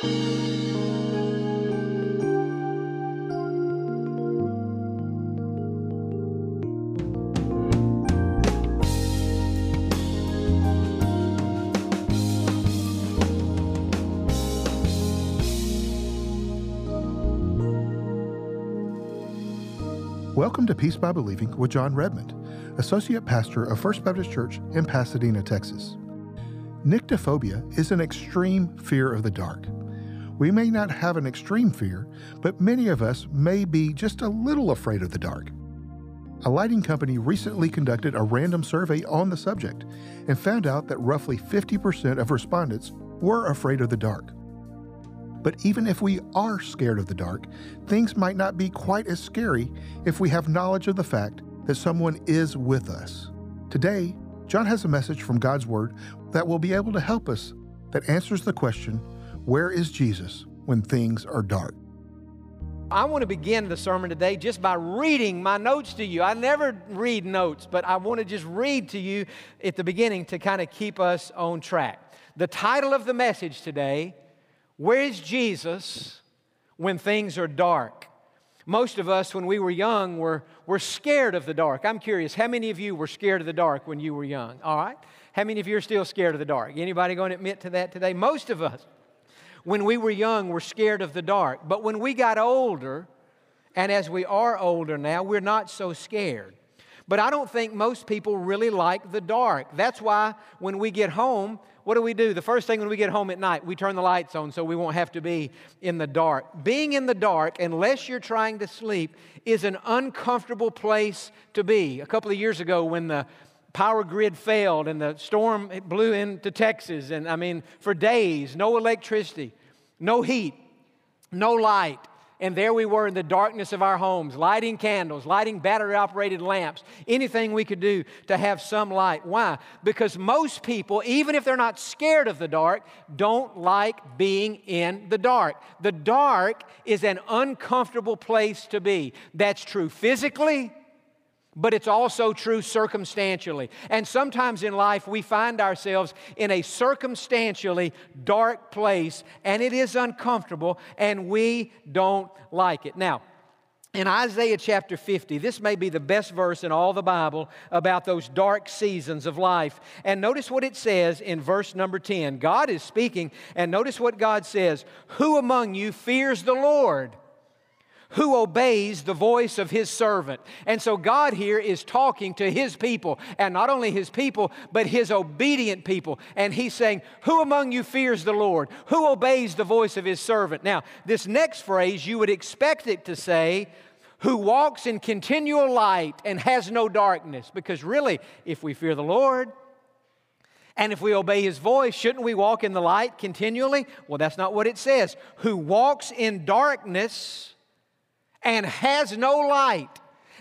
Welcome to Peace by Believing with John Redmond, Associate Pastor of First Baptist Church in Pasadena, Texas. Nyctophobia is an extreme fear of the dark. We may not have an extreme fear, but many of us may be just a little afraid of the dark. A lighting company recently conducted a random survey on the subject and found out that roughly 50% of respondents were afraid of the dark. But even if we are scared of the dark, things might not be quite as scary if we have knowledge of the fact that someone is with us. Today, John has a message from God's Word that will be able to help us that answers the question where is Jesus when things are dark? I want to begin the sermon today just by reading my notes to you. I never read notes, but I want to just read to you at the beginning to kind of keep us on track. The title of the message today where is Jesus when things are dark? Most of us, when we were young, were, were scared of the dark. I'm curious, how many of you were scared of the dark when you were young? All right? How many of you are still scared of the dark? Anybody going to admit to that today? Most of us, when we were young, we were scared of the dark. But when we got older, and as we are older now, we're not so scared. But I don't think most people really like the dark. That's why when we get home, what do we do? The first thing when we get home at night, we turn the lights on so we won't have to be in the dark. Being in the dark, unless you're trying to sleep, is an uncomfortable place to be. A couple of years ago, when the power grid failed and the storm blew into Texas, and I mean, for days, no electricity, no heat, no light. And there we were in the darkness of our homes, lighting candles, lighting battery operated lamps, anything we could do to have some light. Why? Because most people, even if they're not scared of the dark, don't like being in the dark. The dark is an uncomfortable place to be. That's true physically, but it's also true circumstantially. And sometimes in life, we find ourselves in a circumstantially dark place, and it is uncomfortable, and we don't like it. Now, in Isaiah chapter 50, this may be the best verse in all the Bible about those dark seasons of life. And notice what it says in verse number 10. God is speaking, and notice what God says Who among you fears the Lord? Who obeys the voice of his servant. And so God here is talking to his people, and not only his people, but his obedient people. And he's saying, Who among you fears the Lord? Who obeys the voice of his servant? Now, this next phrase, you would expect it to say, who walks in continual light and has no darkness. Because really, if we fear the Lord, and if we obey his voice, shouldn't we walk in the light continually? Well, that's not what it says. Who walks in darkness and has no light.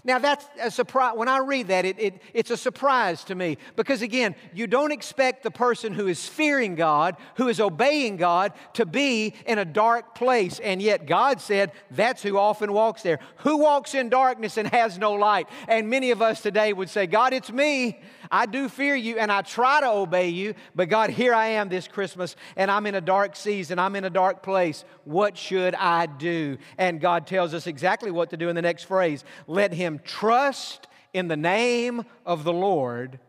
Now, that's a surprise. When I read that, it, it, it's a surprise to me because, again, you don't expect the person who is fearing God, who is obeying God, to be in a dark place. And yet, God said that's who often walks there. Who walks in darkness and has no light? And many of us today would say, God, it's me. I do fear you and I try to obey you, but God, here I am this Christmas and I'm in a dark season. I'm in a dark place. What should I do? And God tells us exactly what to do in the next phrase. Let him trust in the name of the Lord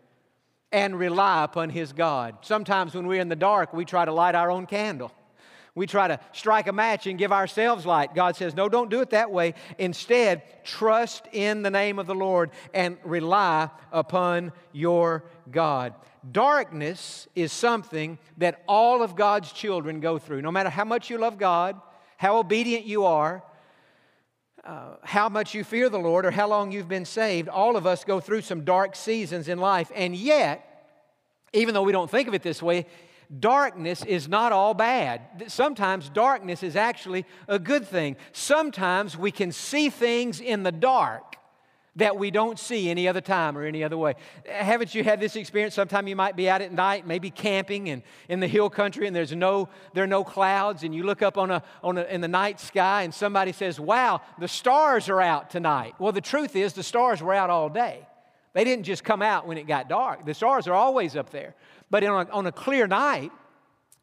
and rely upon his God. Sometimes when we're in the dark, we try to light our own candle. We try to strike a match and give ourselves light. God says, No, don't do it that way. Instead, trust in the name of the Lord and rely upon your God. Darkness is something that all of God's children go through. No matter how much you love God, how obedient you are, uh, how much you fear the Lord, or how long you've been saved, all of us go through some dark seasons in life. And yet, even though we don't think of it this way, darkness is not all bad. Sometimes darkness is actually a good thing. Sometimes we can see things in the dark that we don't see any other time or any other way. Haven't you had this experience? Sometime you might be out at night, maybe camping and in the hill country, and there's no there are no clouds, and you look up on a on a, in the night sky, and somebody says, "Wow, the stars are out tonight." Well, the truth is, the stars were out all day. They didn't just come out when it got dark. The stars are always up there. But on a, on a clear night,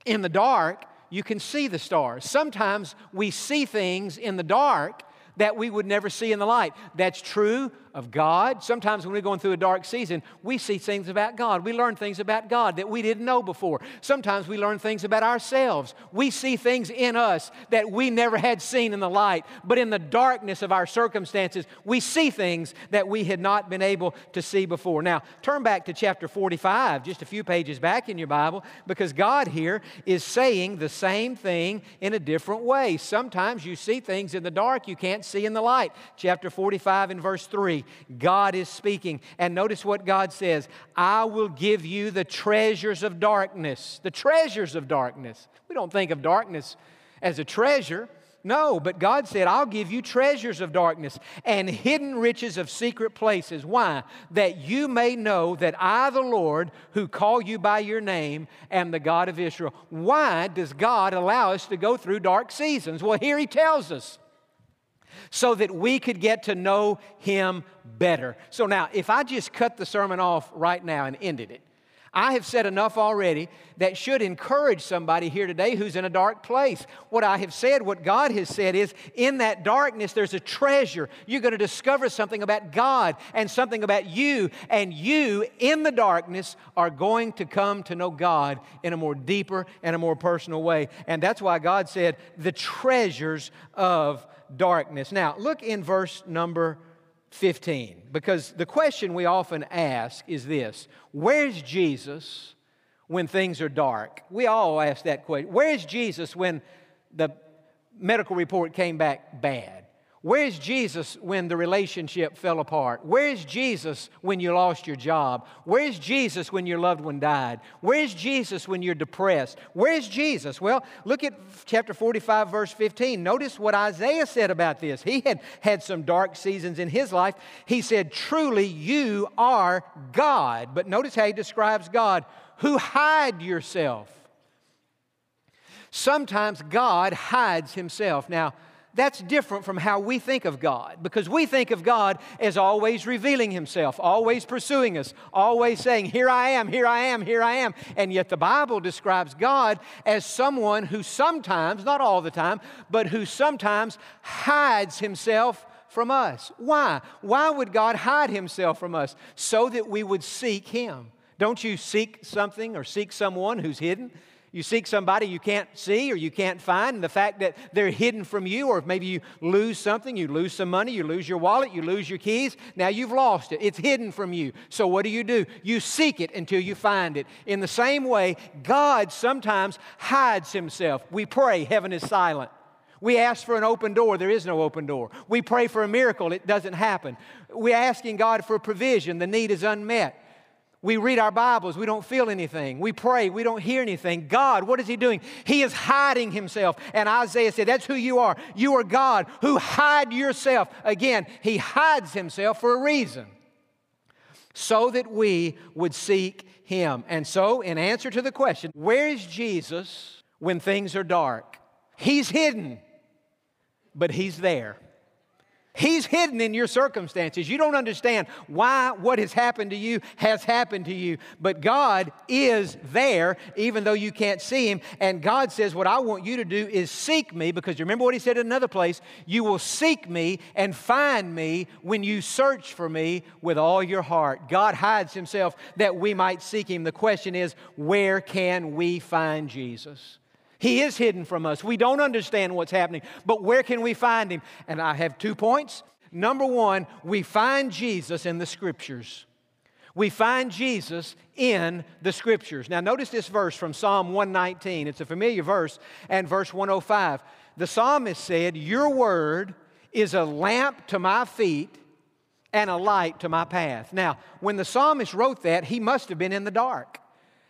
in the dark, you can see the stars. Sometimes we see things in the dark that we would never see in the light. That's true of God. Sometimes when we're going through a dark season, we see things about God. We learn things about God that we didn't know before. Sometimes we learn things about ourselves. We see things in us that we never had seen in the light. But in the darkness of our circumstances, we see things that we had not been able to see before. Now, turn back to chapter 45, just a few pages back in your Bible, because God here is saying the same thing in a different way. Sometimes you see things in the dark you can't see in the light. Chapter 45 and verse 3. God is speaking. And notice what God says I will give you the treasures of darkness. The treasures of darkness. We don't think of darkness as a treasure. No, but God said, I'll give you treasures of darkness and hidden riches of secret places. Why? That you may know that I, the Lord, who call you by your name, am the God of Israel. Why does God allow us to go through dark seasons? Well, here He tells us so that we could get to know Him better. So now, if I just cut the sermon off right now and ended it, I have said enough already that should encourage somebody here today who's in a dark place. What I have said, what God has said is in that darkness, there's a treasure. You're going to discover something about God and something about you, and you in the darkness are going to come to know God in a more deeper and a more personal way. And that's why God said, the treasures of darkness. Now, look in verse number 15, because the question we often ask is this Where's Jesus when things are dark? We all ask that question. Where's Jesus when the medical report came back bad? Where's Jesus when the relationship fell apart? Where's Jesus when you lost your job? Where's Jesus when your loved one died? Where's Jesus when you're depressed? Where's Jesus? Well, look at chapter 45, verse 15. Notice what Isaiah said about this. He had had some dark seasons in his life. He said, Truly, you are God. But notice how he describes God who hide yourself. Sometimes God hides himself. Now, that's different from how we think of God because we think of God as always revealing Himself, always pursuing us, always saying, Here I am, here I am, here I am. And yet the Bible describes God as someone who sometimes, not all the time, but who sometimes hides Himself from us. Why? Why would God hide Himself from us? So that we would seek Him. Don't you seek something or seek someone who's hidden? You seek somebody you can't see or you can't find, and the fact that they're hidden from you, or if maybe you lose something, you lose some money, you lose your wallet, you lose your keys, now you've lost it. It's hidden from you. So what do you do? You seek it until you find it. In the same way, God sometimes hides himself. We pray, heaven is silent. We ask for an open door, there is no open door. We pray for a miracle, it doesn't happen. We're asking God for provision, the need is unmet. We read our Bibles, we don't feel anything. We pray, we don't hear anything. God, what is He doing? He is hiding Himself. And Isaiah said, That's who you are. You are God who hide yourself. Again, He hides Himself for a reason so that we would seek Him. And so, in answer to the question, where is Jesus when things are dark? He's hidden, but He's there. He's hidden in your circumstances. You don't understand why what has happened to you has happened to you. But God is there, even though you can't see Him. And God says, What I want you to do is seek me, because you remember what He said in another place you will seek me and find me when you search for me with all your heart. God hides Himself that we might seek Him. The question is, where can we find Jesus? He is hidden from us. We don't understand what's happening, but where can we find him? And I have two points. Number one, we find Jesus in the scriptures. We find Jesus in the scriptures. Now, notice this verse from Psalm 119. It's a familiar verse, and verse 105. The psalmist said, Your word is a lamp to my feet and a light to my path. Now, when the psalmist wrote that, he must have been in the dark.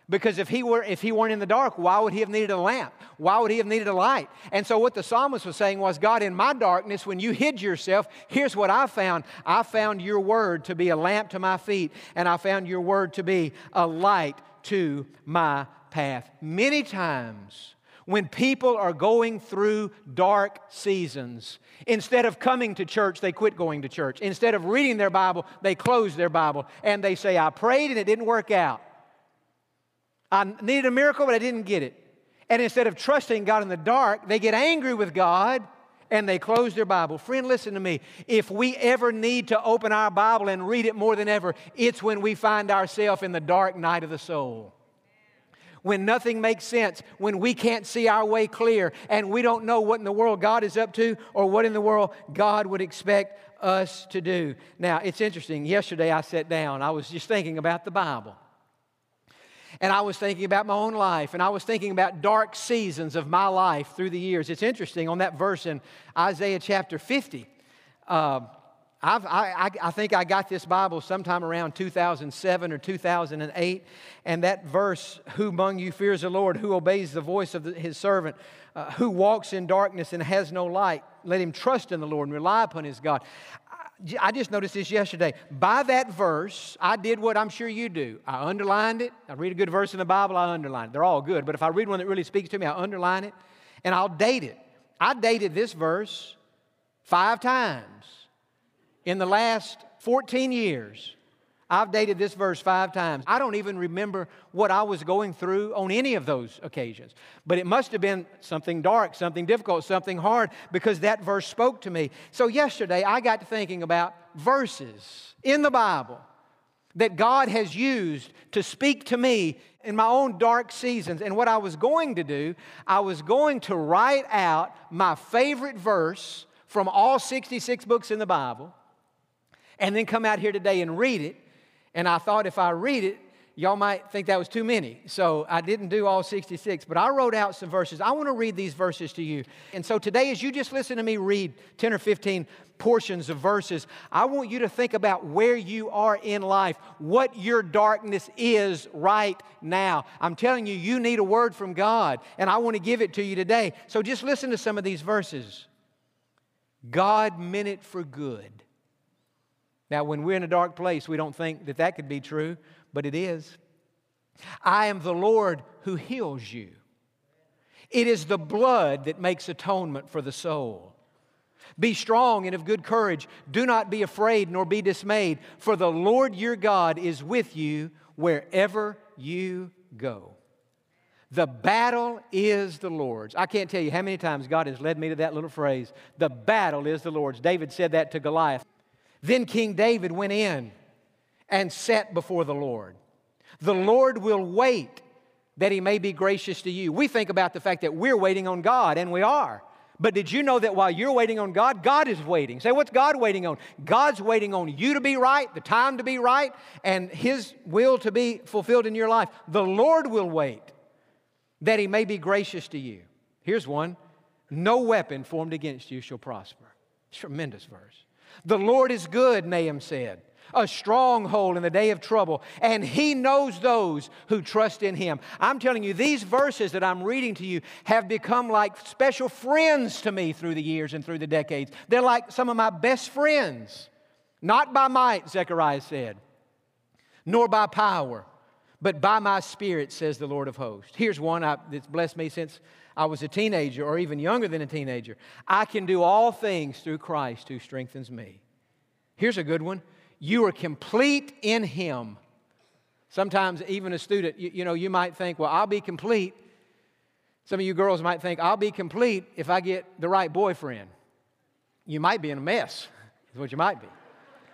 Because if he, were, if he weren't in the dark, why would he have needed a lamp? Why would he have needed a light? And so, what the psalmist was saying was, God, in my darkness, when you hid yourself, here's what I found. I found your word to be a lamp to my feet, and I found your word to be a light to my path. Many times, when people are going through dark seasons, instead of coming to church, they quit going to church. Instead of reading their Bible, they close their Bible and they say, I prayed and it didn't work out. I needed a miracle, but I didn't get it. And instead of trusting God in the dark, they get angry with God and they close their Bible. Friend, listen to me. If we ever need to open our Bible and read it more than ever, it's when we find ourselves in the dark night of the soul. When nothing makes sense, when we can't see our way clear, and we don't know what in the world God is up to or what in the world God would expect us to do. Now, it's interesting. Yesterday I sat down, I was just thinking about the Bible. And I was thinking about my own life, and I was thinking about dark seasons of my life through the years. It's interesting on that verse in Isaiah chapter 50. Uh, I, I think I got this Bible sometime around 2007 or 2008. And that verse, Who among you fears the Lord, who obeys the voice of the, his servant, uh, who walks in darkness and has no light, let him trust in the Lord and rely upon his God. I just noticed this yesterday. By that verse, I did what I'm sure you do. I underlined it. I read a good verse in the Bible, I underline it. They're all good. But if I read one that really speaks to me, I underline it and I'll date it. I dated this verse five times in the last 14 years. I've dated this verse five times. I don't even remember what I was going through on any of those occasions. But it must have been something dark, something difficult, something hard, because that verse spoke to me. So yesterday, I got to thinking about verses in the Bible that God has used to speak to me in my own dark seasons. And what I was going to do, I was going to write out my favorite verse from all 66 books in the Bible and then come out here today and read it and I thought if I read it, y'all might think that was too many. So I didn't do all 66, but I wrote out some verses. I want to read these verses to you. And so today, as you just listen to me read 10 or 15 portions of verses, I want you to think about where you are in life, what your darkness is right now. I'm telling you, you need a word from God, and I want to give it to you today. So just listen to some of these verses. God meant it for good. Now, when we're in a dark place, we don't think that that could be true, but it is. I am the Lord who heals you. It is the blood that makes atonement for the soul. Be strong and of good courage. Do not be afraid nor be dismayed, for the Lord your God is with you wherever you go. The battle is the Lord's. I can't tell you how many times God has led me to that little phrase. The battle is the Lord's. David said that to Goliath. Then King David went in and sat before the Lord. The Lord will wait that he may be gracious to you. We think about the fact that we're waiting on God, and we are. But did you know that while you're waiting on God, God is waiting? Say, what's God waiting on? God's waiting on you to be right, the time to be right, and His will to be fulfilled in your life. The Lord will wait that He may be gracious to you. Here's one No weapon formed against you shall prosper. Tremendous verse. The Lord is good, Nahum said, a stronghold in the day of trouble, and He knows those who trust in Him. I'm telling you, these verses that I'm reading to you have become like special friends to me through the years and through the decades. They're like some of my best friends. Not by might, Zechariah said, nor by power, but by my spirit, says the Lord of hosts. Here's one I, that's blessed me since I was a teenager or even younger than a teenager. I can do all things through Christ who strengthens me. Here's a good one you are complete in Him. Sometimes, even a student, you, you know, you might think, well, I'll be complete. Some of you girls might think, I'll be complete if I get the right boyfriend. You might be in a mess, is what you might be.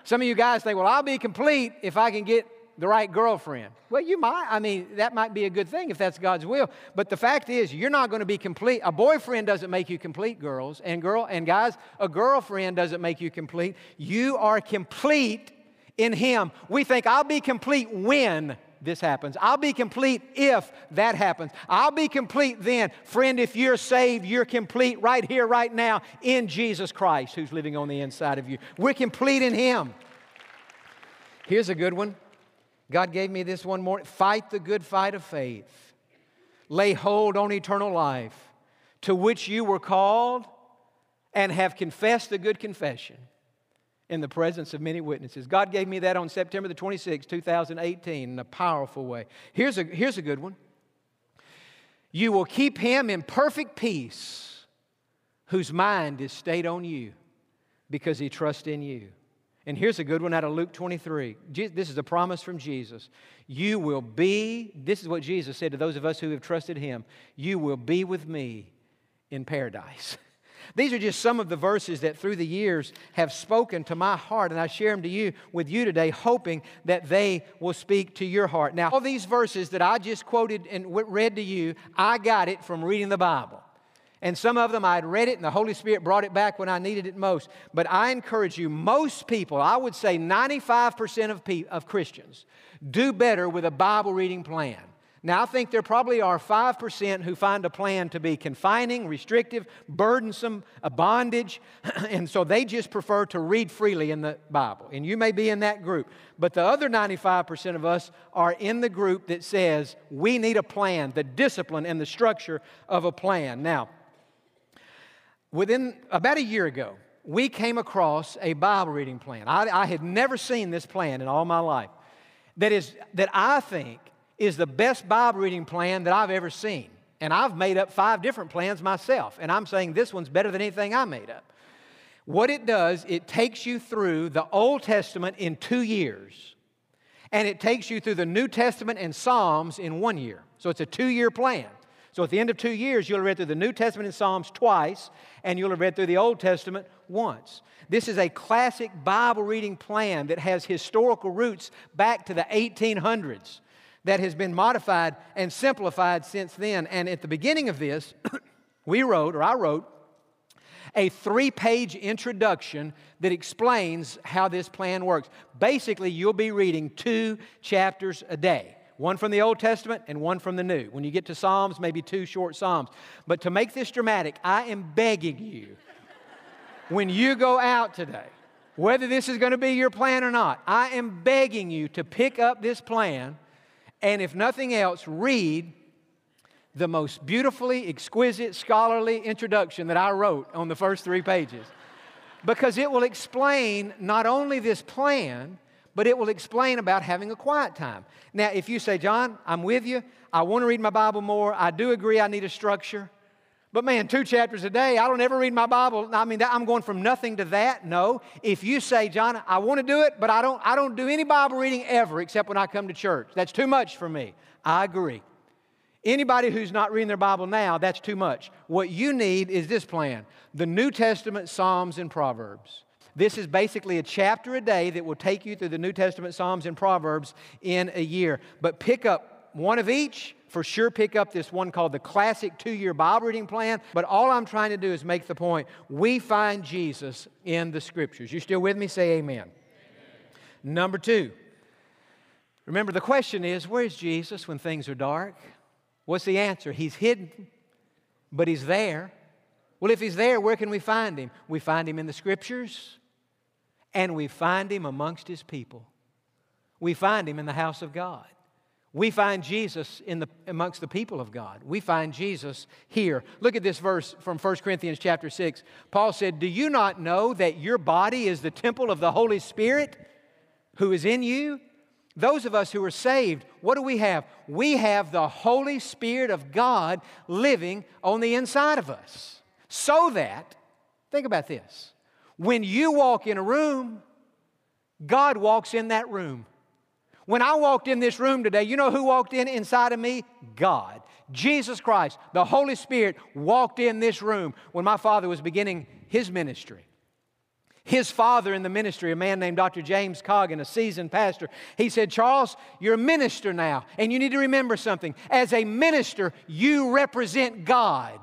Some of you guys think, well, I'll be complete if I can get the right girlfriend. Well, you might. I mean, that might be a good thing if that's God's will. But the fact is, you're not going to be complete. A boyfriend doesn't make you complete, girls and girl and guys. A girlfriend doesn't make you complete. You are complete in Him. We think I'll be complete when this happens. I'll be complete if that happens. I'll be complete then. Friend, if you're saved, you're complete right here, right now, in Jesus Christ who's living on the inside of you. We're complete in Him. Here's a good one. God gave me this one morning fight the good fight of faith, lay hold on eternal life, to which you were called and have confessed the good confession in the presence of many witnesses. God gave me that on September the 26th, 2018, in a powerful way. Here's a, here's a good one. You will keep him in perfect peace whose mind is stayed on you because he trusts in you. And here's a good one out of Luke 23. This is a promise from Jesus. You will be, this is what Jesus said to those of us who have trusted him, you will be with me in paradise. These are just some of the verses that through the years have spoken to my heart, and I share them to you with you today, hoping that they will speak to your heart. Now, all these verses that I just quoted and read to you, I got it from reading the Bible. And some of them I had read it and the Holy Spirit brought it back when I needed it most. But I encourage you, most people, I would say 95% of, of Christians, do better with a Bible reading plan. Now, I think there probably are 5% who find a plan to be confining, restrictive, burdensome, a bondage, and so they just prefer to read freely in the Bible. And you may be in that group. But the other 95% of us are in the group that says we need a plan, the discipline and the structure of a plan. Now, within about a year ago, we came across a Bible reading plan. I, I had never seen this plan in all my life. That is, that I think is the best Bible reading plan that I've ever seen. And I've made up five different plans myself, and I'm saying this one's better than anything I made up. What it does, it takes you through the Old Testament in two years, and it takes you through the New Testament and Psalms in one year. So it's a two year plan. So at the end of two years, you'll have read through the New Testament and Psalms twice, and you'll have read through the Old Testament once. This is a classic Bible reading plan that has historical roots back to the 1800s that has been modified and simplified since then. And at the beginning of this, we wrote, or I wrote, a three page introduction that explains how this plan works. Basically, you'll be reading two chapters a day one from the Old Testament and one from the New. When you get to Psalms, maybe two short Psalms. But to make this dramatic, I am begging you, when you go out today, whether this is going to be your plan or not, I am begging you to pick up this plan and if nothing else, read the most beautifully, exquisite, scholarly introduction that I wrote on the first three pages. Because it will explain not only this plan, but it will explain about having a quiet time. Now, if you say, John, I'm with you, I want to read my Bible more, I do agree I need a structure. But man, two chapters a day, I don't ever read my Bible. I mean, I'm going from nothing to that. No. If you say, John, I want to do it, but I don't, I don't do any Bible reading ever except when I come to church. That's too much for me. I agree. Anybody who's not reading their Bible now, that's too much. What you need is this plan the New Testament, Psalms, and Proverbs. This is basically a chapter a day that will take you through the New Testament, Psalms, and Proverbs in a year. But pick up one of each for sure pick up this one called the Classic Two Year Bible Reading Plan. But all I'm trying to do is make the point we find Jesus in the Scriptures. You still with me? Say amen. amen. Number two, remember the question is where's Jesus when things are dark? What's the answer? He's hidden, but He's there. Well, if He's there, where can we find Him? We find Him in the Scriptures, and we find Him amongst His people. We find Him in the house of God. We find Jesus in the, amongst the people of God. We find Jesus here. Look at this verse from 1 Corinthians chapter 6. Paul said, Do you not know that your body is the temple of the Holy Spirit who is in you? Those of us who are saved, what do we have? We have the Holy Spirit of God living on the inside of us. So that, think about this, when you walk in a room, God walks in that room. When I walked in this room today, you know who walked in inside of me? God. Jesus Christ, the Holy Spirit, walked in this room when my father was beginning his ministry. His father in the ministry, a man named Dr. James Coggin, a seasoned pastor, he said, Charles, you're a minister now, and you need to remember something. As a minister, you represent God.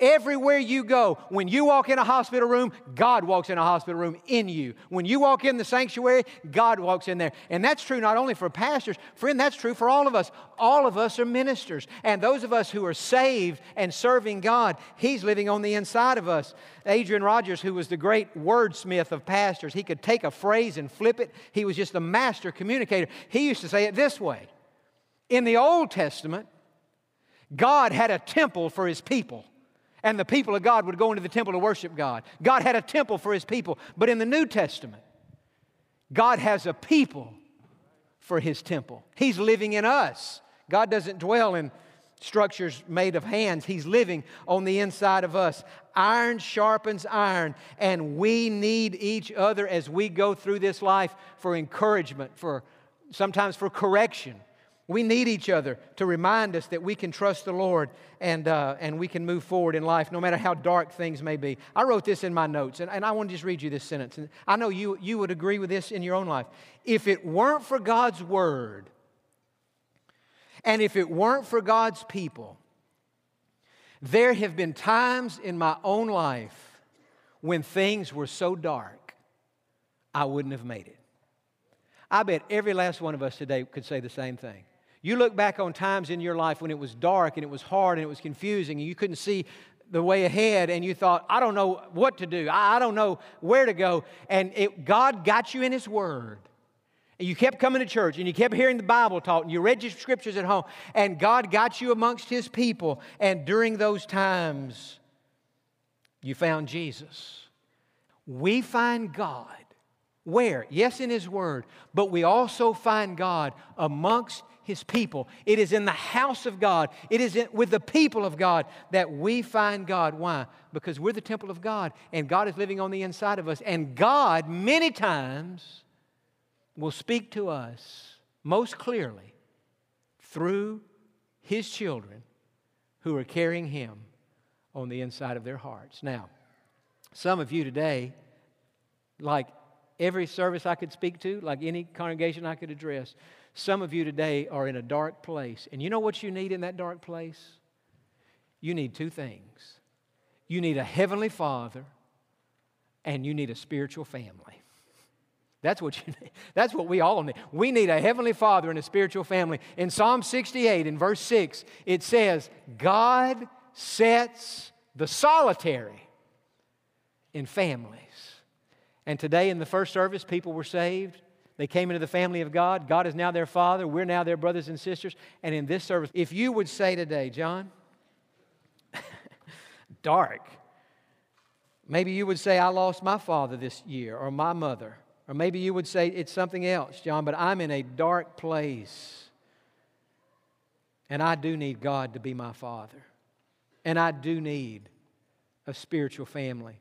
Everywhere you go, when you walk in a hospital room, God walks in a hospital room in you. When you walk in the sanctuary, God walks in there. And that's true not only for pastors, friend, that's true for all of us. All of us are ministers. And those of us who are saved and serving God, He's living on the inside of us. Adrian Rogers, who was the great wordsmith of pastors, he could take a phrase and flip it. He was just a master communicator. He used to say it this way In the Old Testament, God had a temple for His people and the people of God would go into the temple to worship God. God had a temple for his people. But in the New Testament, God has a people for his temple. He's living in us. God doesn't dwell in structures made of hands. He's living on the inside of us. Iron sharpens iron, and we need each other as we go through this life for encouragement, for sometimes for correction. We need each other to remind us that we can trust the Lord and, uh, and we can move forward in life no matter how dark things may be. I wrote this in my notes, and, and I want to just read you this sentence. And I know you, you would agree with this in your own life. If it weren't for God's Word, and if it weren't for God's people, there have been times in my own life when things were so dark, I wouldn't have made it. I bet every last one of us today could say the same thing. You look back on times in your life when it was dark and it was hard and it was confusing and you couldn't see the way ahead and you thought, I don't know what to do. I don't know where to go. And it, God got you in His Word. And you kept coming to church and you kept hearing the Bible taught and you read your scriptures at home. And God got you amongst His people. And during those times, you found Jesus. We find God. Where? Yes, in His Word, but we also find God amongst his people. It is in the house of God, it is in, with the people of God that we find God. Why? Because we're the temple of God and God is living on the inside of us. And God, many times, will speak to us most clearly through his children who are carrying him on the inside of their hearts. Now, some of you today, like every service I could speak to, like any congregation I could address, some of you today are in a dark place. And you know what you need in that dark place? You need two things you need a heavenly father, and you need a spiritual family. That's what you need. That's what we all need. We need a heavenly father and a spiritual family. In Psalm 68, in verse 6, it says, God sets the solitary in families. And today in the first service, people were saved they came into the family of God. God is now their father. We're now their brothers and sisters. And in this service, if you would say today, John, dark, maybe you would say, I lost my father this year or my mother. Or maybe you would say, it's something else, John, but I'm in a dark place. And I do need God to be my father. And I do need a spiritual family.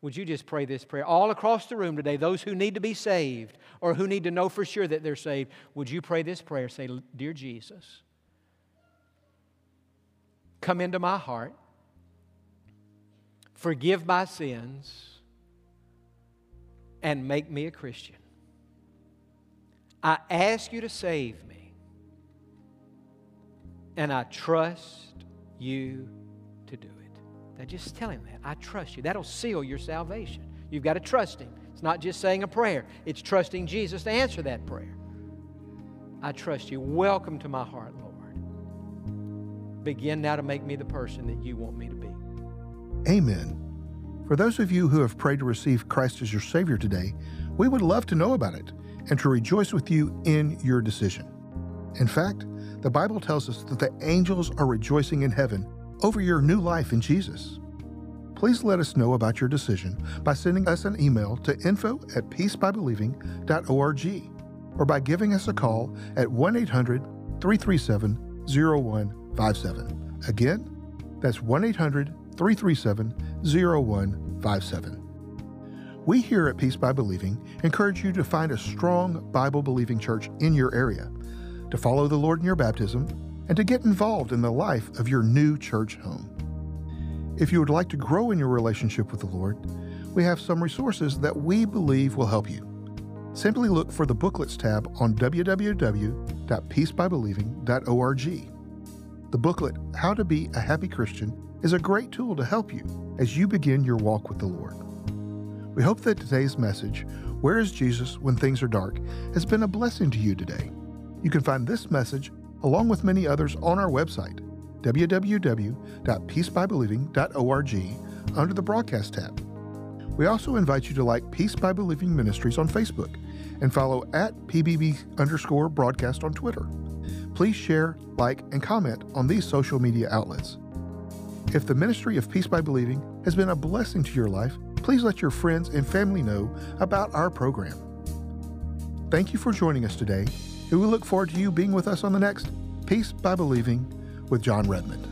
Would you just pray this prayer? All across the room today, those who need to be saved or who need to know for sure that they're saved, would you pray this prayer? Say, Dear Jesus, come into my heart, forgive my sins, and make me a Christian. I ask you to save me, and I trust you to do it. Just tell him that. I trust you. That'll seal your salvation. You've got to trust him. It's not just saying a prayer, it's trusting Jesus to answer that prayer. I trust you. Welcome to my heart, Lord. Begin now to make me the person that you want me to be. Amen. For those of you who have prayed to receive Christ as your Savior today, we would love to know about it and to rejoice with you in your decision. In fact, the Bible tells us that the angels are rejoicing in heaven over your new life in Jesus. Please let us know about your decision by sending us an email to info at peacebybelieving.org or by giving us a call at 1 800 337 0157. Again, that's 1 800 337 0157. We here at Peace by Believing encourage you to find a strong Bible believing church in your area, to follow the Lord in your baptism, and to get involved in the life of your new church home. If you would like to grow in your relationship with the Lord, we have some resources that we believe will help you. Simply look for the Booklets tab on www.peacebybelieving.org. The booklet, How to Be a Happy Christian, is a great tool to help you as you begin your walk with the Lord. We hope that today's message, Where is Jesus When Things Are Dark, has been a blessing to you today. You can find this message along with many others on our website, www.peacebybelieving.org, under the Broadcast tab. We also invite you to like Peace by Believing Ministries on Facebook and follow at PBB underscore broadcast on Twitter. Please share, like, and comment on these social media outlets. If the ministry of Peace by Believing has been a blessing to your life, please let your friends and family know about our program. Thank you for joining us today, we look forward to you being with us on the next Peace by Believing with John Redmond.